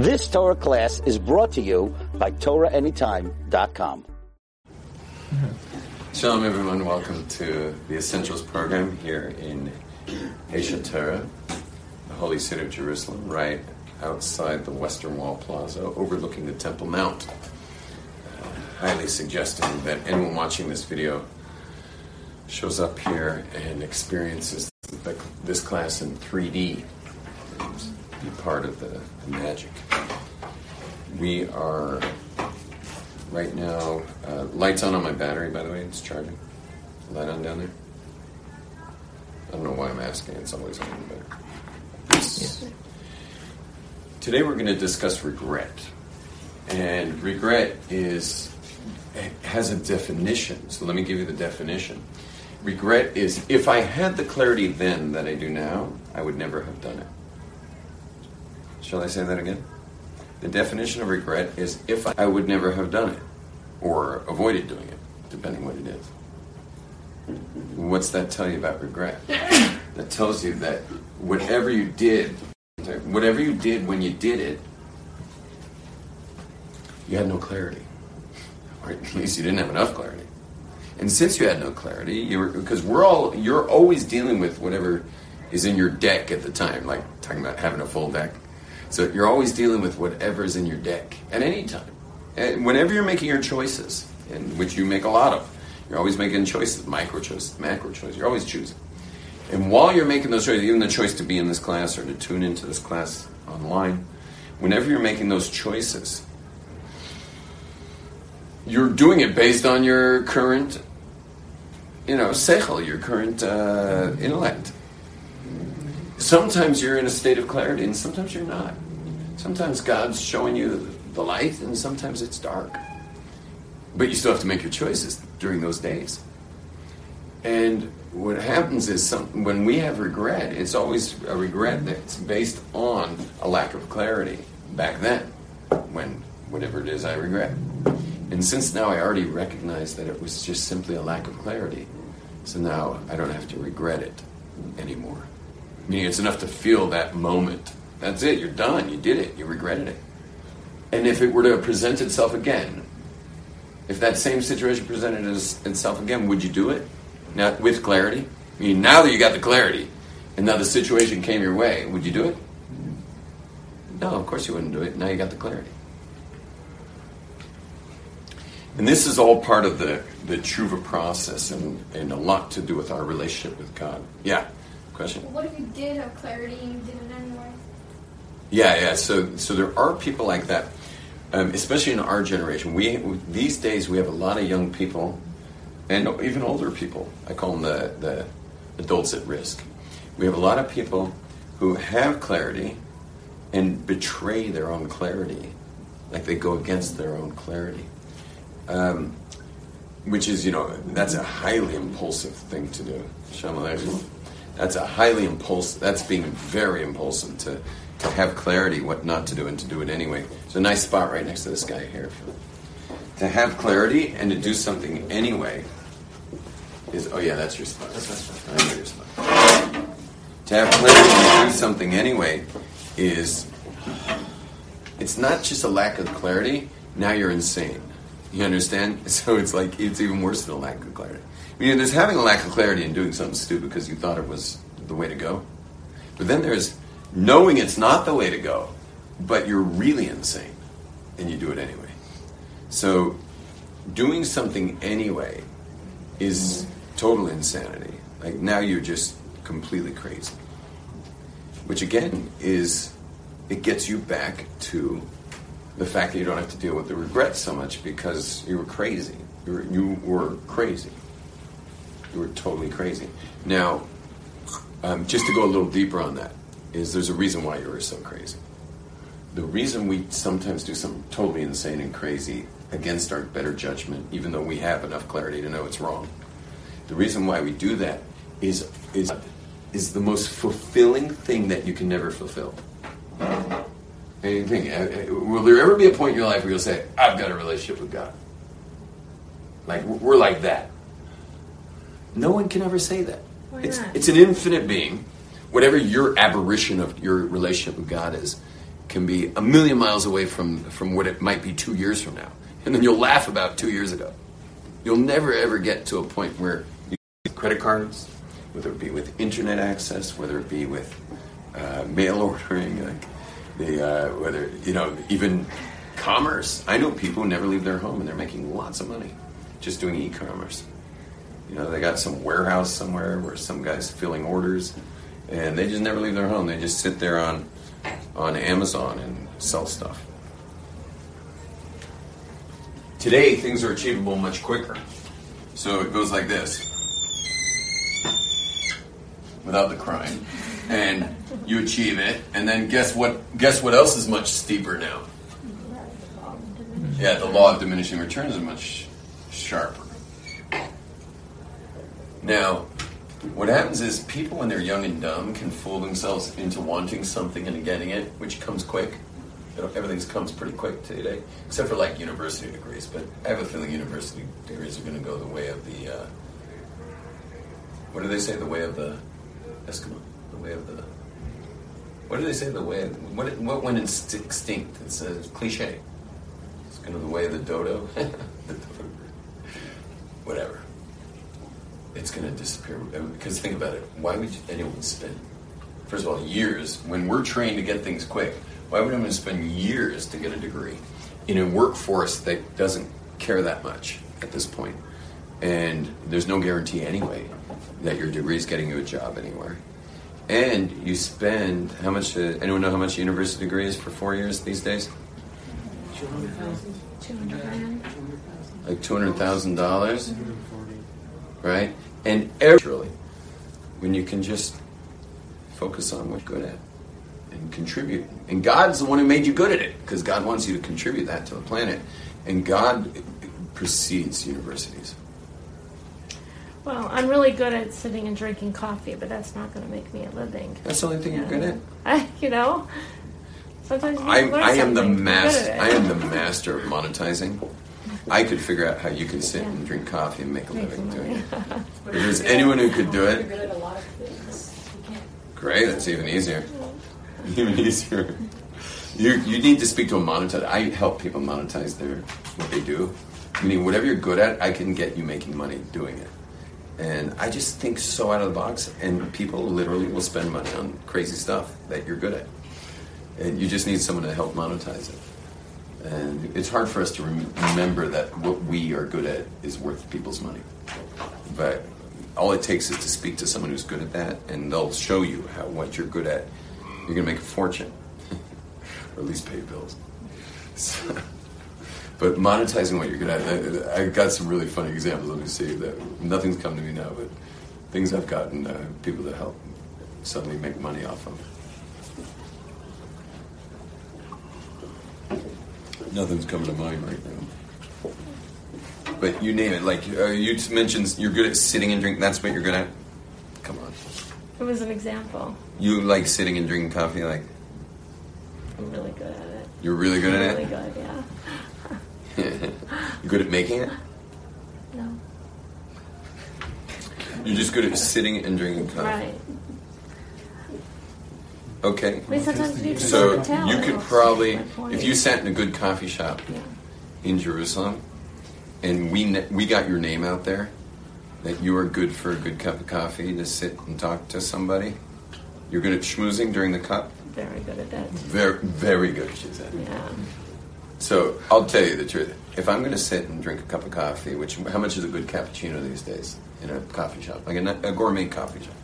This Torah class is brought to you by TorahAnytime.com. Shalom, everyone. Welcome to the Essentials program here in Aish HaTorah, the Holy City of Jerusalem, right outside the Western Wall Plaza, overlooking the Temple Mount. Uh, highly suggesting that anyone watching this video shows up here and experiences this class in 3D and be part of the, the magic. We are right now, uh, lights on on my battery, by the way, it's charging. Light on down there? I don't know why I'm asking, it's always on the battery. Today we're going to discuss regret. And regret is it has a definition. So let me give you the definition. Regret is if I had the clarity then that I do now, I would never have done it. Shall I say that again? The definition of regret is if I would never have done it or avoided doing it, depending what it is. What's that tell you about regret? That tells you that whatever you did, whatever you did when you did it, you had no clarity. Or at least you didn't have enough clarity. And since you had no clarity, you were because we're all you're always dealing with whatever is in your deck at the time, like talking about having a full deck. So you're always dealing with whatever's in your deck at any time. And whenever you're making your choices, and which you make a lot of, you're always making choices, micro choices, macro choices. You're always choosing. And while you're making those choices, even the choice to be in this class or to tune into this class online, whenever you're making those choices, you're doing it based on your current, you know, seichel, your current uh, intellect. Sometimes you're in a state of clarity, and sometimes you're not. Sometimes God's showing you the light, and sometimes it's dark. But you still have to make your choices during those days. And what happens is some, when we have regret, it's always a regret that's based on a lack of clarity back then, when whatever it is I regret. And since now I already recognize that it was just simply a lack of clarity, so now I don't have to regret it anymore. Meaning it's enough to feel that moment. That's it, you're done, you did it, you regretted it. And if it were to present itself again, if that same situation presented itself again, would you do it? Now with clarity? I mean, now that you got the clarity, and now the situation came your way, would you do it? No, of course you wouldn't do it. Now you got the clarity. And this is all part of the, the tshuva process and, and a lot to do with our relationship with God. Yeah, question? What if you did have clarity and you did it anyway? Yeah, yeah. So, so there are people like that, um, especially in our generation. We these days we have a lot of young people, and even older people. I call them the the adults at risk. We have a lot of people who have clarity and betray their own clarity, like they go against their own clarity. Um, which is, you know, that's a highly impulsive thing to do. That's a highly impulsive. That's being very impulsive to to have clarity what not to do and to do it anyway. It's a nice spot right next to this guy here. To have clarity and to do something anyway is oh yeah, that's your spot. That's my spot. I know your spot. To have clarity and to do something anyway is it's not just a lack of clarity. Now you're insane. You understand? So it's like it's even worse than a lack of clarity. I mean, there's having a lack of clarity and doing something stupid because you thought it was the way to go. But then there's knowing it's not the way to go, but you're really insane and you do it anyway. So doing something anyway is total insanity. Like now you're just completely crazy. Which again is it gets you back to the fact that you don't have to deal with the regret so much because you were crazy. You were, you were crazy. Were totally crazy. Now, um, just to go a little deeper on that, is there's a reason why you were so crazy. The reason we sometimes do something totally insane and crazy against our better judgment, even though we have enough clarity to know it's wrong, the reason why we do that is is is the most fulfilling thing that you can never fulfill. Anything? uh, uh, Will there ever be a point in your life where you'll say, "I've got a relationship with God"? Like we're like that. No one can ever say that. Why it's not? it's an infinite being. Whatever your aberration of your relationship with God is, can be a million miles away from from what it might be two years from now, and then you'll laugh about two years ago. You'll never ever get to a point where you credit cards, whether it be with internet access, whether it be with uh, mail ordering, like the uh, whether you know even commerce. I know people who never leave their home and they're making lots of money just doing e-commerce. You know, they got some warehouse somewhere where some guy's filling orders, and they just never leave their home. They just sit there on on Amazon and sell stuff. Today, things are achievable much quicker. So it goes like this without the crime. And you achieve it, and then guess what guess what else is much steeper now? Yeah, the law of diminishing returns is much sharper. Now, what happens is people when they're young and dumb can fool themselves into wanting something and getting it, which comes quick. Everything comes pretty quick today, except for like university degrees. But I have a feeling university degrees are going to go the way of the. Uh, what do they say? The way of the Eskimo. The way of the. What do they say? The way. Of, what what went extinct? It's a cliche. It's kind of the way of the dodo. the dodo. Whatever. It's going to disappear because think about it. Why would anyone spend? First of all, years when we're trained to get things quick. Why would anyone spend years to get a degree in a workforce that doesn't care that much at this point? And there's no guarantee anyway that your degree is getting you a job anywhere. And you spend how much? Uh, anyone know how much a university degree is for four years these days? Two hundred grand. Like two hundred thousand dollars, right? And every when you can just focus on what you're good at and contribute. And God's the one who made you good at it because God wants you to contribute that to the planet. And God precedes universities. Well, I'm really good at sitting and drinking coffee, but that's not going to make me a living. That's the only thing you're good at. I, you know, sometimes you I, I am the. Master. I am the master of monetizing. I could figure out how you can sit and drink coffee and make a living doing it. If there's anyone who could do it, good at a lot of things. You can't. great. That's even easier. Even easier. You you need to speak to a monetizer. I help people monetize their what they do. Meaning, whatever you're good at, I can get you making money doing it. And I just think so out of the box, and people literally will spend money on crazy stuff that you're good at. And you just need someone to help monetize it. And it's hard for us to rem- remember that what we are good at is worth people's money. But all it takes is to speak to someone who's good at that, and they'll show you how what you're good at. You're gonna make a fortune, or at least pay bills. So- but monetizing what you're good at, I, I got some really funny examples. Let me see that nothing's come to me now, but things I've gotten uh, people to help suddenly make money off of. Nothing's coming to mind right now. But you name it. Like uh, you mentioned, you're good at sitting and drinking. That's what you're good at. Come on. It was an example. You like sitting and drinking coffee. Like I'm really good at it. you're really good at really it. good, yeah. you're good at making it. No. You're just good at sitting and drinking coffee. Right. Okay. I sometimes you need So you could probably, That's my point. if you sat in a good coffee shop Yeah. in Jerusalem, and we we got your name out there, that you are good for a good cup of coffee to sit and talk to somebody. You're good at schmoozing during the cup. Very good at that. Very very good, she said. Yeah. So I'll tell you the truth. If I'm going to sit and drink a cup of coffee, which how much is a good cappuccino these days in a coffee shop, like a, a gourmet coffee shop?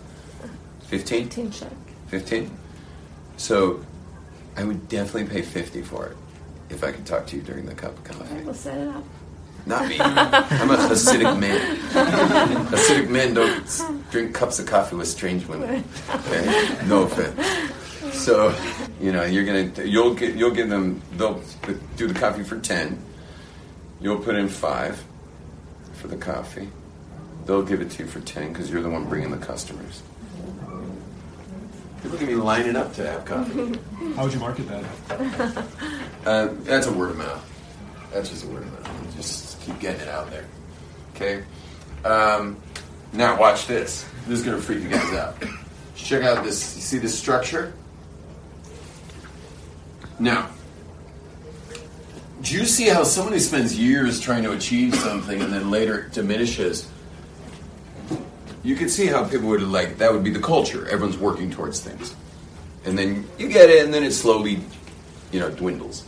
Uh-huh. Fifteen. Team check. 15 so i would definitely pay 50 for it if i could talk to you during the cup of Okay, coffee. we'll set it up. not me. I'm a hasidic man. Hasidic men don't drink cups of coffee with strange women. Okay? no offense. So you know you're gonna you'll get you'll give them they'll do the coffee for 10 you'll put in 5 for the coffee. They'll give it to you for 10 because you're the one bringing the customers People can be lining up to have coffee. How would you market that? Uh, that's a word of mouth. That's just a word of mouth. Just keep getting it out there. Okay? Um, now, watch this. This is going to freak you guys out. Check out this. You see this structure? Now, do you see how someone who spends years trying to achieve something and then later it diminishes? You could see how people would like that would be the culture. Everyone's working towards things. And then you get it and then it slowly, you know, dwindles.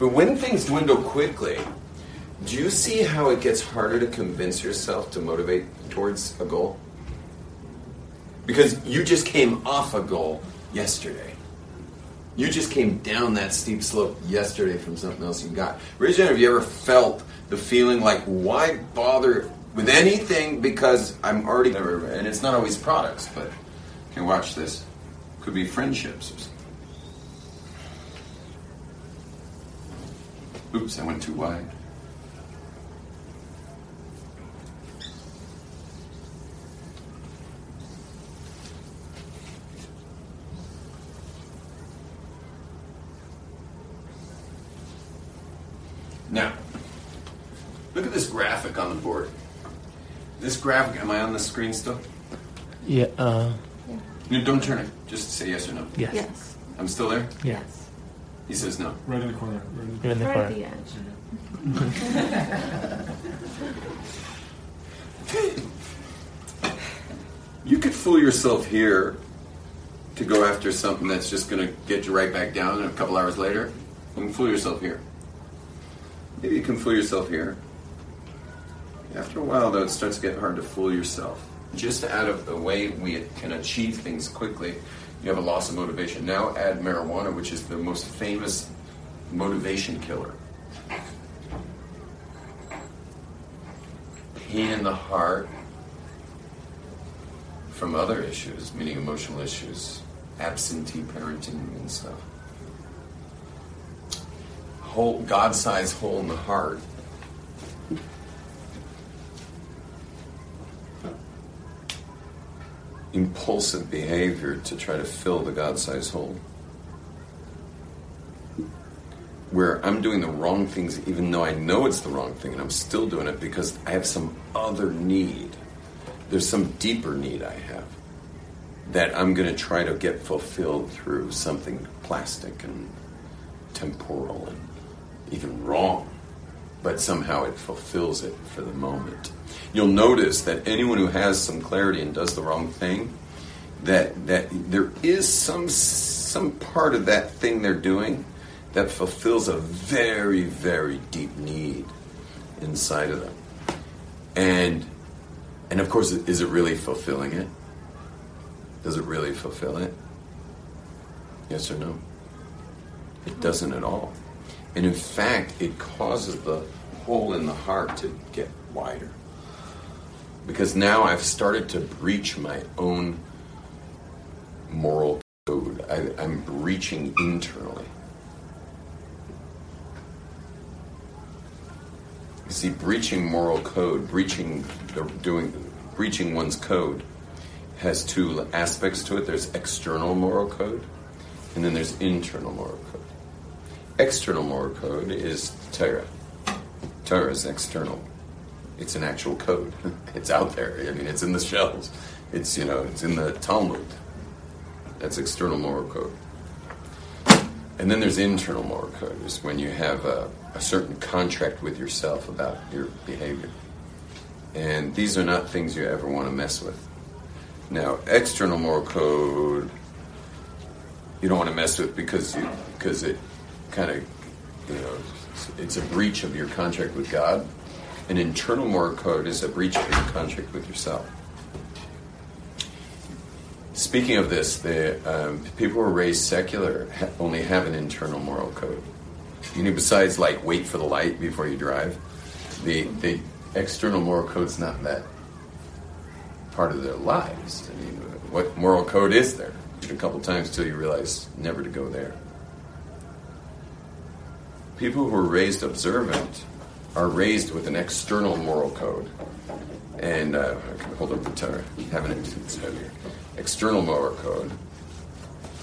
But when things dwindle quickly, do you see how it gets harder to convince yourself to motivate towards a goal? Because you just came off a goal yesterday. You just came down that steep slope yesterday from something else you got. Raise have you ever felt the feeling like, why bother with anything because I'm already. And it's not always products, but okay, watch this. Could be friendships. Oops, I went too wide. Now, look at this graphic on the board. This graphic, am I on the screen still? Yeah. Uh, No, don't turn it. Just say yes or no. yes. Yes. I'm still there? Yeah. Yes. He says no. Right in the corner. Right in the You're in the Right at the edge. You could fool yourself here to go after something that's just going to get you right back down a couple hours later. You can fool yourself here. Maybe you can fool yourself here. After a while, though, it starts to get hard to fool yourself. Just out of the way we can achieve things quickly, you have a loss of motivation. Now add marijuana, which is the most famous motivation killer. Pain in the heart, from other issues, meaning emotional issues, absentee parenting and stuff. Hole, God-sized hole in the heart. Impulsive behavior to try to fill the God-sized hole. Where I'm doing the wrong things even though I know it's the wrong thing and I'm still doing it because I have some other need there's some deeper need I have that I'm going to try to get fulfilled through something plastic and temporal and even wrong, but somehow it fulfills it for the moment. You'll notice that anyone who has some clarity and does the wrong thing, that that there is some some part of that thing they're doing that fulfills a very very deep need inside of them, and and of course, is it really fulfilling it? Does it really fulfill it? Yes or no? It doesn't at all. And in fact, it causes the hole in the heart to get wider. Because now I've started to breach my own moral code. I, I'm breaching internally. You see, breaching moral code, breaching the doing, breaching one's code, has two aspects to it. There's external moral code, and then there's internal moral code. External moral code is Torah. Torah is external. It's an actual code. It's out there. I mean, it's in the shells. It's you know, it's in the Talmud. That's external moral code. And then there's internal moral code, is when you have a, a certain contract with yourself about your behavior. And these are not things you ever want to mess with. Now, external moral code, you don't want to mess with because you, because it kind of, you know, it's a breach of your contract with God. An internal moral code is a breach of your contract with yourself. Speaking of this, the um, people who are raised secular ha- only have an internal moral code. You know, besides like wait for the light before you drive, the the external moral code's not that part of their lives. I mean, what moral code is there? A couple times till you realize never to go there. People who are raised observant are raised with an external moral code. And uh, I can hold up the Torah, having it it's heavier. External moral code.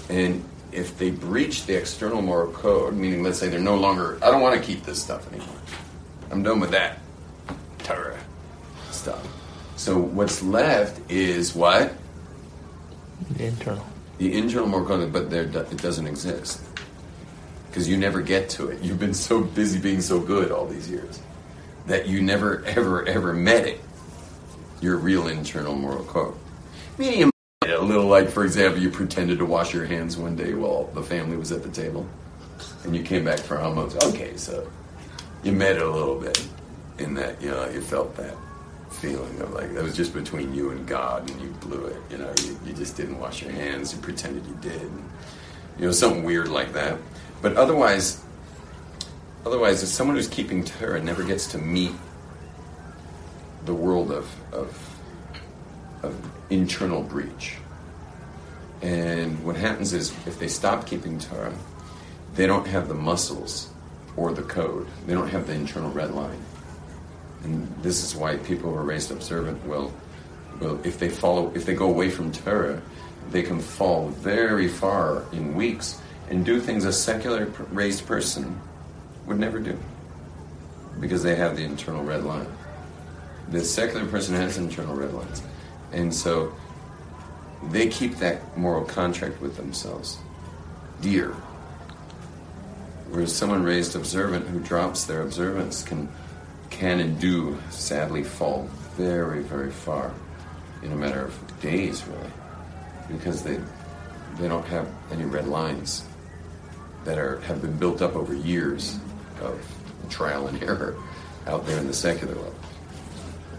And if they breach the external moral code, meaning let's say they're no longer, I don't want to keep this stuff anymore. I'm done with that Torah stuff. So what's left is what? The internal. The internal moral code, but there, it doesn't exist. Because you never get to it. You've been so busy being so good all these years that you never, ever, ever met it. Your real internal moral code. Might a little like, for example, you pretended to wash your hands one day while the family was at the table, and you came back for almost. Okay, so you met it a little bit in that you know you felt that feeling of like that was just between you and God, and you blew it. You know, you, you just didn't wash your hands. You pretended you did. You know, something weird like that. But otherwise, otherwise, as someone who's keeping Torah never gets to meet the world of, of, of internal breach. And what happens is, if they stop keeping Torah, they don't have the muscles or the code. They don't have the internal red line. And this is why people who are raised observant will, will if they follow, if they go away from Torah, they can fall very far in weeks and do things a secular raised person would never do because they have the internal red line. The secular person has internal red lines. And so they keep that moral contract with themselves dear. Whereas someone raised observant who drops their observance can can and do sadly fall very, very far in a matter of days really. Because they they don't have any red lines that are have been built up over years of trial and error out there in the secular world.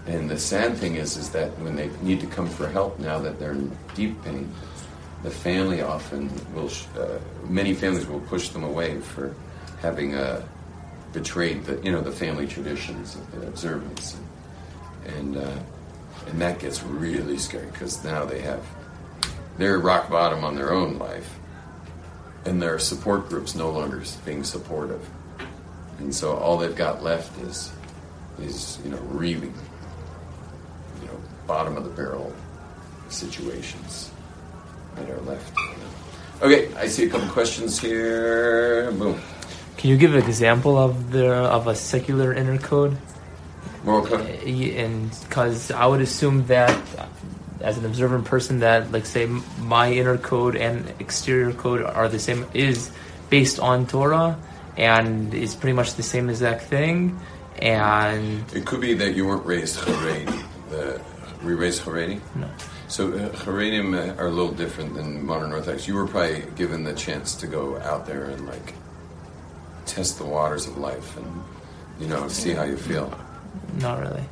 And the sad thing is, is that when they need to come for help now that they're in deep pain, the family often will, uh, many families will push them away for having uh, betrayed the, you know, the family traditions and observance, and uh, and that gets really scary because now they have they're rock bottom on their own life, and their support groups no longer being supportive, and so all they've got left is is you know really you know bottom of the barrel situations that are left. Okay, I see a couple questions here. Boom. Can you give an example of the of a secular inner code? Moral code. Uh, And because I would assume that, as an observant person, that like say my inner code and exterior code are the same is based on Torah and is pretty much the same exact thing. And It could be that you weren't raised Haredi. The, were you raised Haredi? No. So uh, Haredim uh, are a little different than modern Orthodox. You were probably given the chance to go out there and like test the waters of life and you know see how you feel. not really.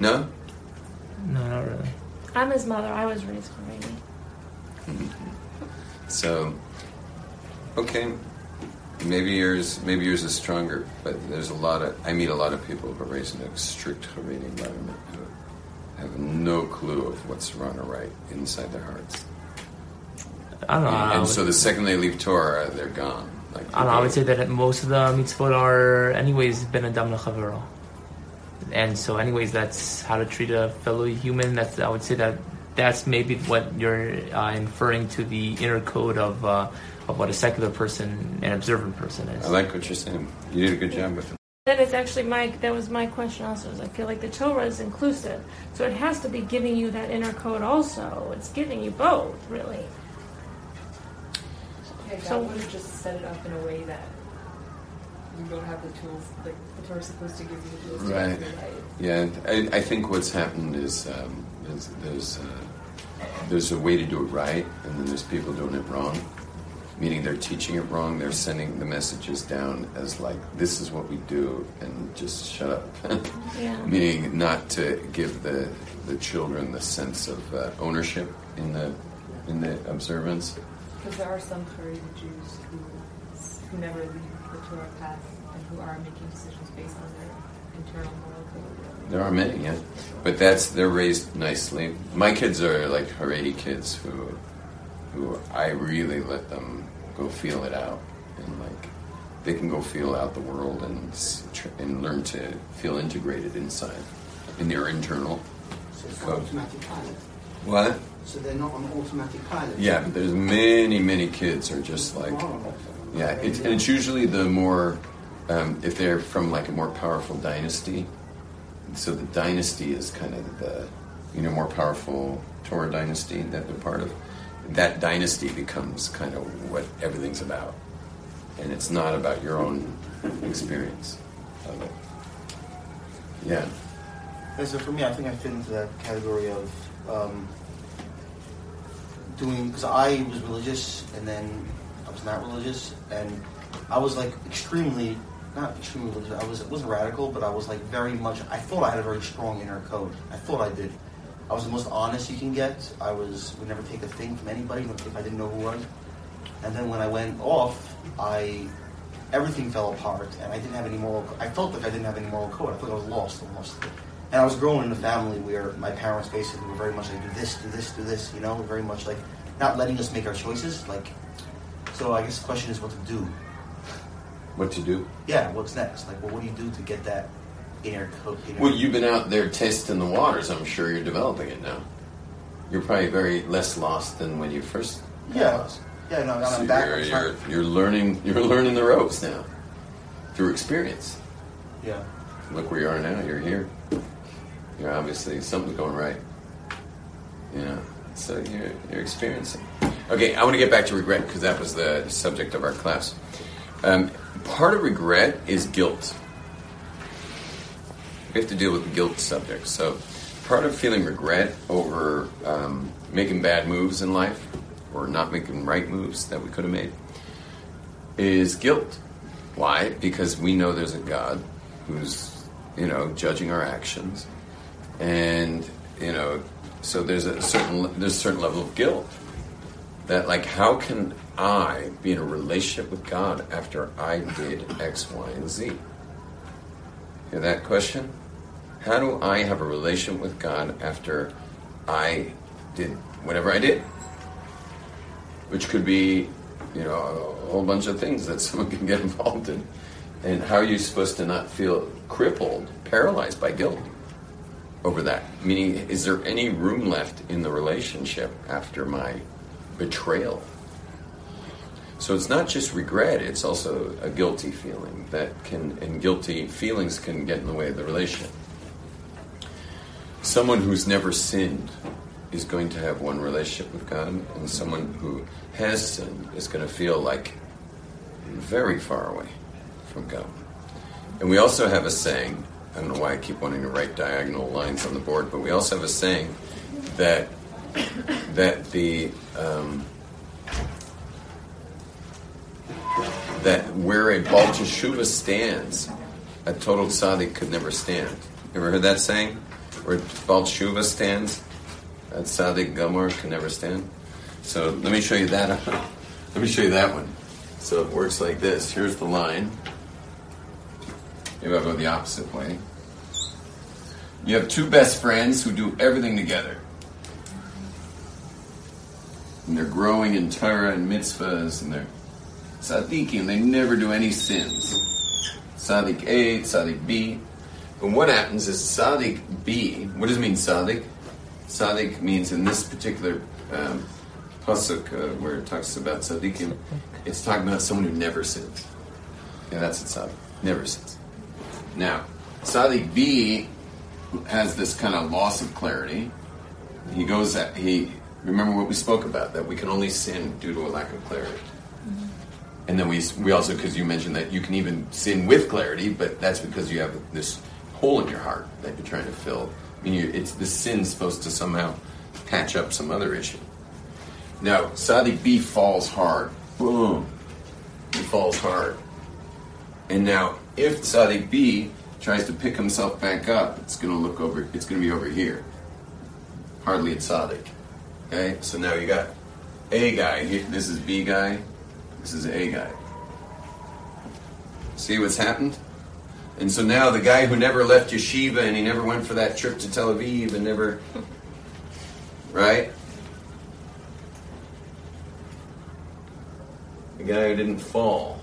No, No, not really. I'm his mother. I was raised Haredi. so okay, maybe yours maybe yours is stronger. But there's a lot of I meet a lot of people who are raised in a strict Haredi environment who have no clue of what's wrong or right inside their hearts. I don't know. I and would- so the second they leave Torah, they're gone. Like I don't know. I would say that most of the mitzvot are, anyways, ben adam lechavero. And so, anyways, that's how to treat a fellow human. That's I would say that that's maybe what you're uh, inferring to the inner code of uh, of what a secular person and observant person is. I like what you're saying. You did a good job with it. That is actually my that was my question also. Is I feel like the Torah is inclusive, so it has to be giving you that inner code also. It's giving you both, really. Yeah, God So- would have just set it up in a way that you don't have the tools. Like the Torah's supposed to give you the tools Right. to right. Yeah, I, I think what's happened is um, there's there's, uh, there's a way to do it right, and then there's people doing it wrong. Meaning they're teaching it wrong. They're sending the messages down as like this is what we do, and just shut up. Yeah. Meaning not to give the the children the sense of uh, ownership in the in the observance. Because there are some Haredi Jews who who never leave the Torah path and who are making decisions based on their internal moral code. There are many, yeah, but that's they're raised nicely. My kids are like Haredi kids who, who I really let them go feel it out, and like they can go feel out the world and and learn to feel integrated inside, in their internal. So it's Code. an automatic pilot. What? So they're not on automatic pilot. Yeah, but there's many, many kids are just like, yeah, it's, and it's usually the more, um, if they're from like a more powerful dynasty. So the dynasty is kind of the, you know, more powerful Torah dynasty that they're part of. That dynasty becomes kind of what everything's about. and it's not about your own experience of it. Yeah. And so for me, I think I fit into that category of um, doing because I was religious and then was not religious, and I was like extremely not extremely religious. I was it wasn't radical, but I was like very much. I thought I had a very strong inner code. I thought I did. I was the most honest you can get. I was would never take a thing from anybody if I didn't know who was. And then when I went off, I everything fell apart, and I didn't have any moral. I felt like I didn't have any moral code. I felt like I was lost almost. And I was growing in a family where my parents basically were very much like, do this, do this, do this, you know, very much like not letting us make our choices. Like, so I guess the question is what to do. What to do? Yeah, what's next? Like, well, what do you do to get that inner code? Inner Well, you've been out there testing the waters. I'm sure you're developing it now. You're probably very less lost than when you first. Yeah. lost. Yeah, no, So I'm back. you're, you're, you're learning. You're learning the ropes now through experience. yeah. Look where you are now. You're here. You're obviously something's going right. Yeah. So you're you're experiencing. Okay, I want to get back to regret because that was the subject of our class. Um, part of regret is guilt. We have to deal with the guilt subject. So, part of feeling regret over um, making bad moves in life or not making right moves that we could have made is guilt. Why? Because we know there's a God who's, you know, judging our actions, and you know, so there's a certain there's a certain level of guilt that like how can I be in a relationship with God after I did X, Y, and Z? Hear that question? How do I have a relationship with God after I did whatever I did? Which could be, you know, a whole bunch of things that someone can get involved in. And how are you supposed to not feel crippled, paralyzed by guilt over that? Meaning, is there any room left in the relationship after my betrayal? So it's not just regret, it's also a guilty feeling that can, and guilty feelings can get in the way of the relationship. Someone who's never sinned is going to have one relationship with God, and someone who has sinned is going to feel like very far away from God. And we also have a saying, I don't know why I keep wanting to write diagonal lines on the board, but we also have a saying that that the um, that where a Baal Teshuva stands, a total tzaddik could never stand. You ever heard that saying? Where Baal Teshuva stands, a tzaddik Gomor can never stand. So let me show you that. let me show you that one. So it works like this. Here's the line. Maybe I'll go the opposite way. You have two best friends who do everything together. And they're growing in Torah and mitzvahs, and they're tzaddikim. They never do any sins. Tzaddik A, tzaddik B. But what happens is tzaddik B. What does it mean, tzaddik? Tzaddik means in this particular um, pasuk uh, where it talks about tzaddikim, it's talking about someone who never sins. Yeah, that's a tzaddik. Never sins. Now, tzaddik B has this kind of loss of clarity. He goes at he. Remember what we spoke about that we can only sin due to a lack of clarity. Mm-hmm. And then we we also because you mentioned that you can even sin with clarity, but that's because you have this hole in your heart that you're trying to fill. I mean, you, it's the sin's supposed to somehow patch up some other issue. Now, tzaddik B falls hard. Boom. He falls hard. And now, if tzaddik B tries to pick himself back up, it's going to look over. It's going to be over here. Hardly at tzaddik. Okay, so now you got A guy. This is B guy. This is A guy. See what's happened? And so now the guy who never left yeshiva and he never went for that trip to Tel Aviv and never, right? The guy who didn't fall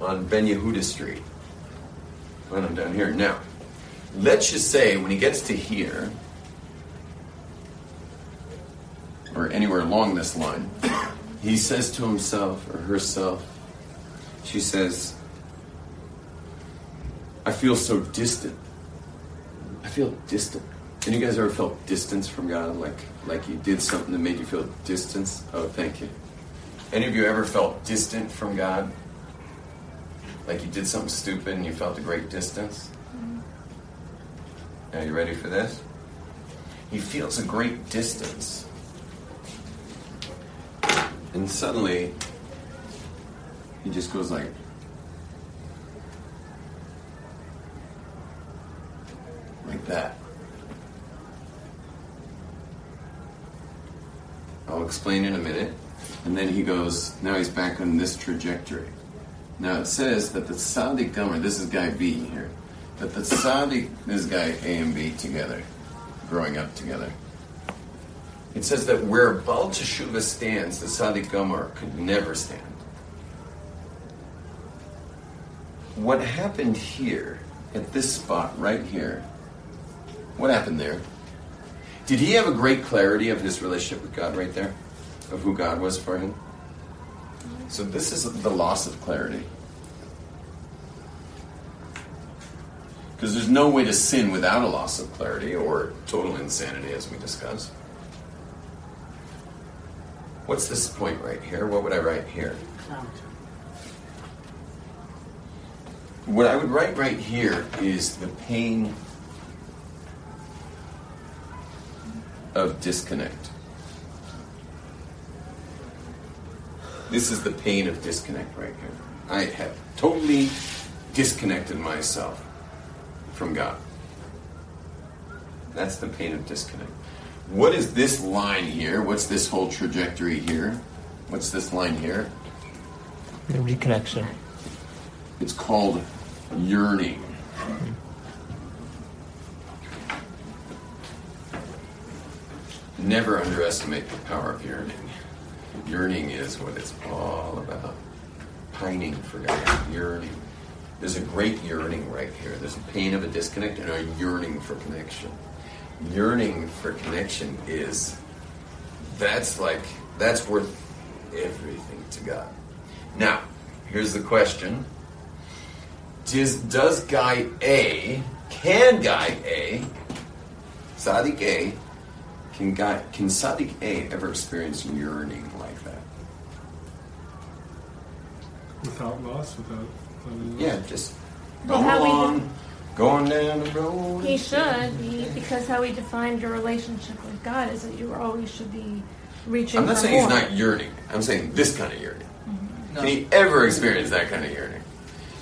on Ben Yehuda Street. Right on down here. Now, let's just say when he gets to here, or anywhere along this line, he says to himself or herself, she says, I feel so distant. I feel distant. And you guys ever felt distance from God? Like like you did something that made you feel distance? Oh, thank you. Any of you ever felt distant from God? Like you did something stupid and you felt a great distance? Are you ready for this? He feels a great distance. And suddenly, he just goes like, like that. I'll explain in a minute. And then he goes, now he's back on this trajectory. Now it says that the tzaddik Gomer, this is guy B here, that the tzaddik, this guy A and B together, growing up together. It says that where Baal Teshuvah stands, the tzaddik Gomer could never stand. What happened here, at this spot right here, what happened there? Did he have a great clarity of his relationship with God right there? Of who God was for him? So this is the loss of clarity. Because there's no way to sin without a loss of clarity or total insanity, as we discussed. What's this point right here? What would I write here? What I would write right here is the pain of disconnect. This is the pain of disconnect right here. I have totally disconnected myself from God. That's the pain of disconnect. What is this line here? What's this whole trajectory here? What's this line here? The reconnection. It's called yearning. Never underestimate the power of yearning. Yearning is what it's all about. Pining for God, yearning. There's a great yearning right here. There's a pain of a disconnect and a yearning for connection. Yearning for connection is that's like that's worth everything to God. Now, here's the question. Does, does guy A, can guy A, tzaddik A, can guy can tzaddik A ever experience yearning like that? Without loss, without. without Yeah, just Well, going how we along, going down the road. He should be because how he defined your relationship with God is that you always should be reaching. I'm not for saying he's not yearning. I'm saying this kind of yearning. No. Can he ever experience that kind of yearning?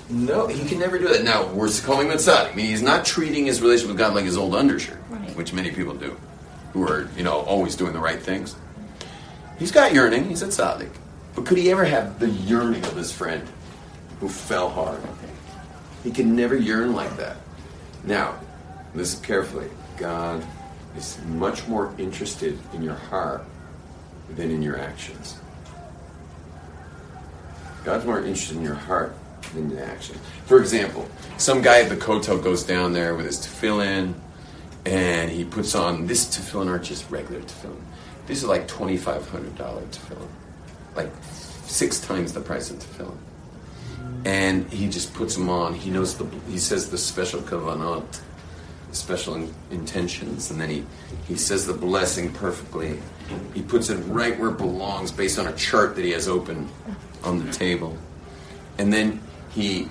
No, he can never do that. Now, we're calling that tzaddik. I mean, he's not treating his relationship with God like his old undershirt, Right. which many people do, who are, you know, always doing the right things. He's got yearning. He's at tzaddik. But could he ever have the yearning of his friend who fell hard? He can never yearn like that. Now, listen carefully. God is much more interested in your heart than in your actions. God's more interested in your heart than the action. For example, some guy at the Kotel goes down there with his tefillin, and he puts on this tefillin aren't just regular tefillin. These are like twenty five hundred dollar tefillin, like six times the price of tefillin. And he just puts them on. He knows the. He says the special kavanot, special in, intentions, and then he he says the blessing perfectly. He puts it right where it belongs, based on a chart that he has open on the table, and then he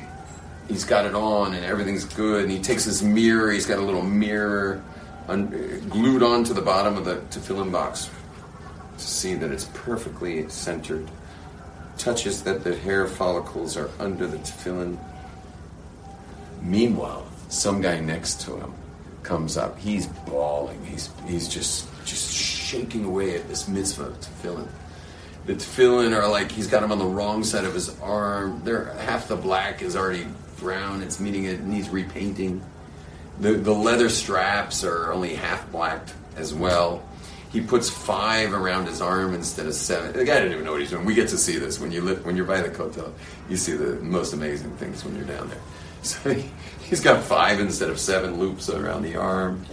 he's got it on and everything's good. And he takes his mirror. He's got a little mirror un, glued onto the bottom of the tefillin box to see that it's perfectly centered. Touches that the hair follicles are under the tefillin. Meanwhile, some guy next to him comes up. He's bawling. He's he's just just shaking away at this mitzvah tefillin. The tefillin are like he's got them on the wrong side of his arm. They're half the black is already brown. It's meaning it needs repainting. The the leather straps are only half blacked as well. He puts five around his arm instead of seven. The guy didn't even know what he's doing. We get to see this when you live, when you're by the kotel. You see the most amazing things when you're down there. So he, he's got five instead of seven loops around the arm.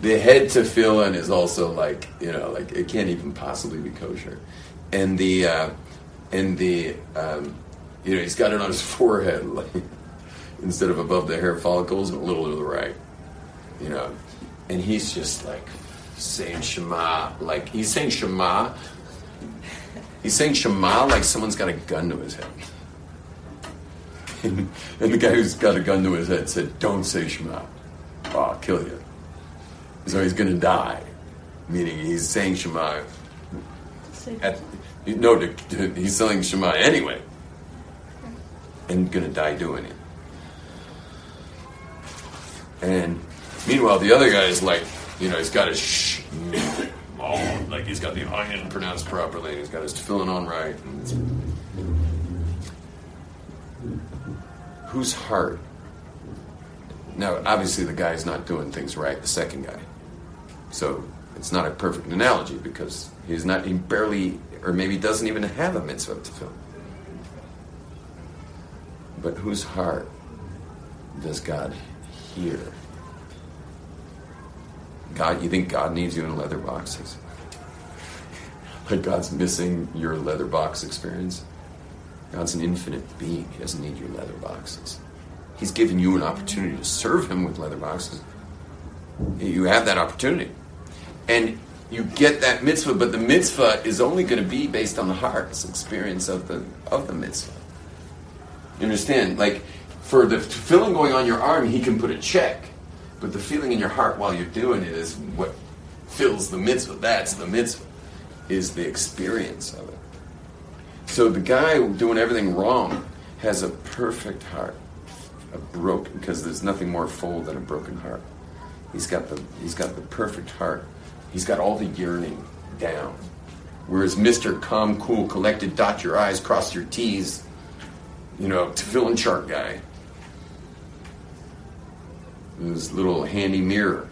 The head tefillin is also like you know like it can't even possibly be kosher, and the uh, and the um, you know he's got it on his forehead like instead of above the hair follicles a little to the right, you know, and he's just like saying Shema, like he's saying Shema. He's saying Shema like someone's got a gun to his head. And, and the guy who's got a gun to his head said, Don't say Shema. Oh, I'll kill you. So he's going to die. Meaning he's saying Shema. At, no, to, to- he's saying Shema anyway. And going to die doing it. And meanwhile, the other guy is like, you know, he's got his shh, all, like he's got the ayin pronounced properly, and he's got his tefillin on right. Whose heart? Now, obviously, the guy's not doing things right, the second guy. So it's not a perfect analogy because he's not, he barely, or maybe doesn't even have a mitzvah to fill. But whose heart does God hear? God, you think God needs you in leather boxes? Like God's missing your leather box experience? God's an infinite being. He doesn't need your leather boxes. He's given you an opportunity to serve Him with leather boxes. You have that opportunity. And you get that mitzvah, but the mitzvah is only going to be based on the heart's experience of the, of the mitzvah. You understand? Like, for the feeling going on your arm, He can put a check. But the feeling in your heart while you're doing it is what fills the mitzvah. That's the mitzvah, is the experience of it. So the guy doing everything wrong has a perfect heart, a broken because there's nothing more full than a broken heart. He's got the he's got the perfect heart. He's got all the yearning down. Whereas Mr. Calm, Cool, Collected, dot your I's, cross your T's, you know, tefillin chart guy. This little handy mirror.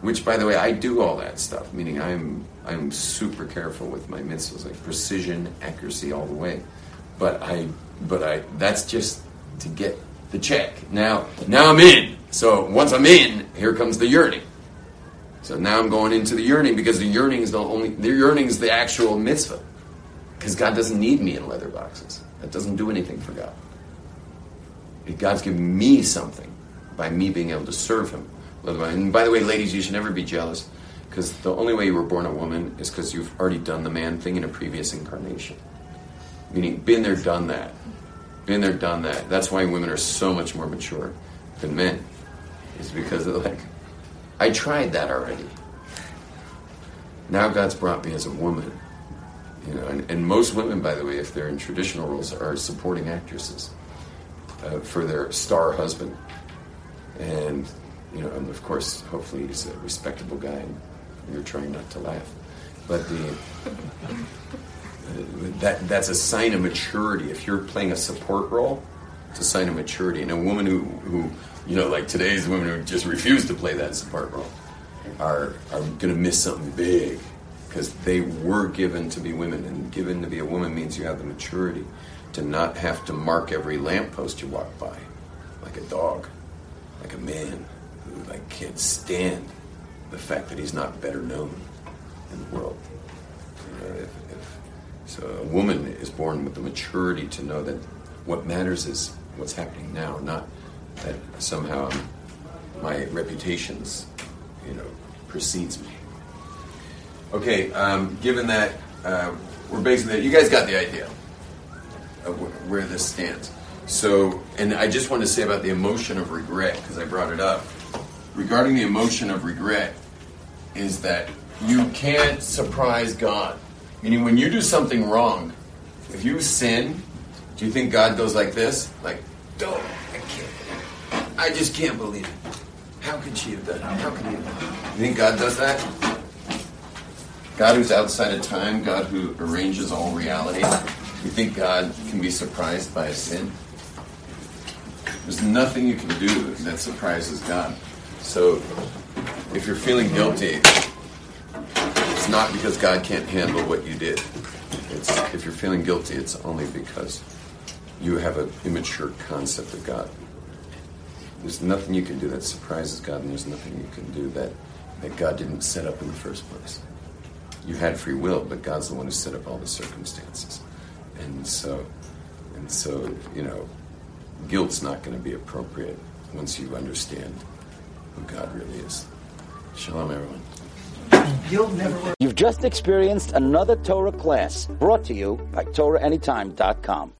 Which, by the way, I do all that stuff. Meaning, I'm I'm super careful with my mitzvahs, like precision, accuracy, all the way. But I, but I, that's just to get the check. Now, now I'm in. So once I'm in, here comes the yearning. So now I'm going into the yearning because the yearning is the only the yearning is the actual mitzvah. Because God doesn't need me in leather boxes. That doesn't do anything for God. God's given me something by me being able to serve Him. And by the way, ladies, you should never be jealous because the only way you were born a woman is because you've already done the man thing in a previous incarnation. Meaning, been there, done that. Been there, done that. That's why women are so much more mature than men. Is because they're like, I tried that already. Now God's brought me as a woman. You know, and, and most women, by the way, if they're in traditional roles, are supporting actresses uh, for their star husband. And, you know, and of course, hopefully he's a respectable guy and you're trying not to laugh. But the, uh, that, that's a sign of maturity. If you're playing a support role, it's a sign of maturity. And a woman who, who you know, like today's women who just refuse to play that support role are, are going to miss something big because they were given to be women. And given to be a woman means you have the maturity to not have to mark every lamppost you walk by like a dog, like a man who like can't stand the fact that he's not better known in the world. You know, if, if, so a woman is born with the maturity to know that what matters is what's happening now, not that somehow my reputations, you know, precedes me. Okay, um, given that uh, we're basically, you guys got the idea where this stands. So, and I just want to say about the emotion of regret because I brought it up. Regarding the emotion of regret, is that you can't surprise God. Meaning, when you do something wrong, if you sin, do you think God goes like this? Like, don't, I can't, I just can't believe it. How could she have done it? How could he have done it? You think God does that? God who's outside of time, God who arranges all reality, you think God can be surprised by a sin? There's nothing you can do that surprises God. So if you're feeling guilty, it's not because God can't handle what you did. It's if you're feeling guilty, it's only because you have an immature concept of God. There's nothing you can do that surprises God, and there's nothing you can do that, that God didn't set up in the first place. You had free will, but God's the one who set up all the circumstances. And so, and so, you know, guilt's not going to be appropriate once you understand who God really is. Shalom, everyone. You'll never work. You've just experienced another Torah class brought to you by TorahAnytime.com.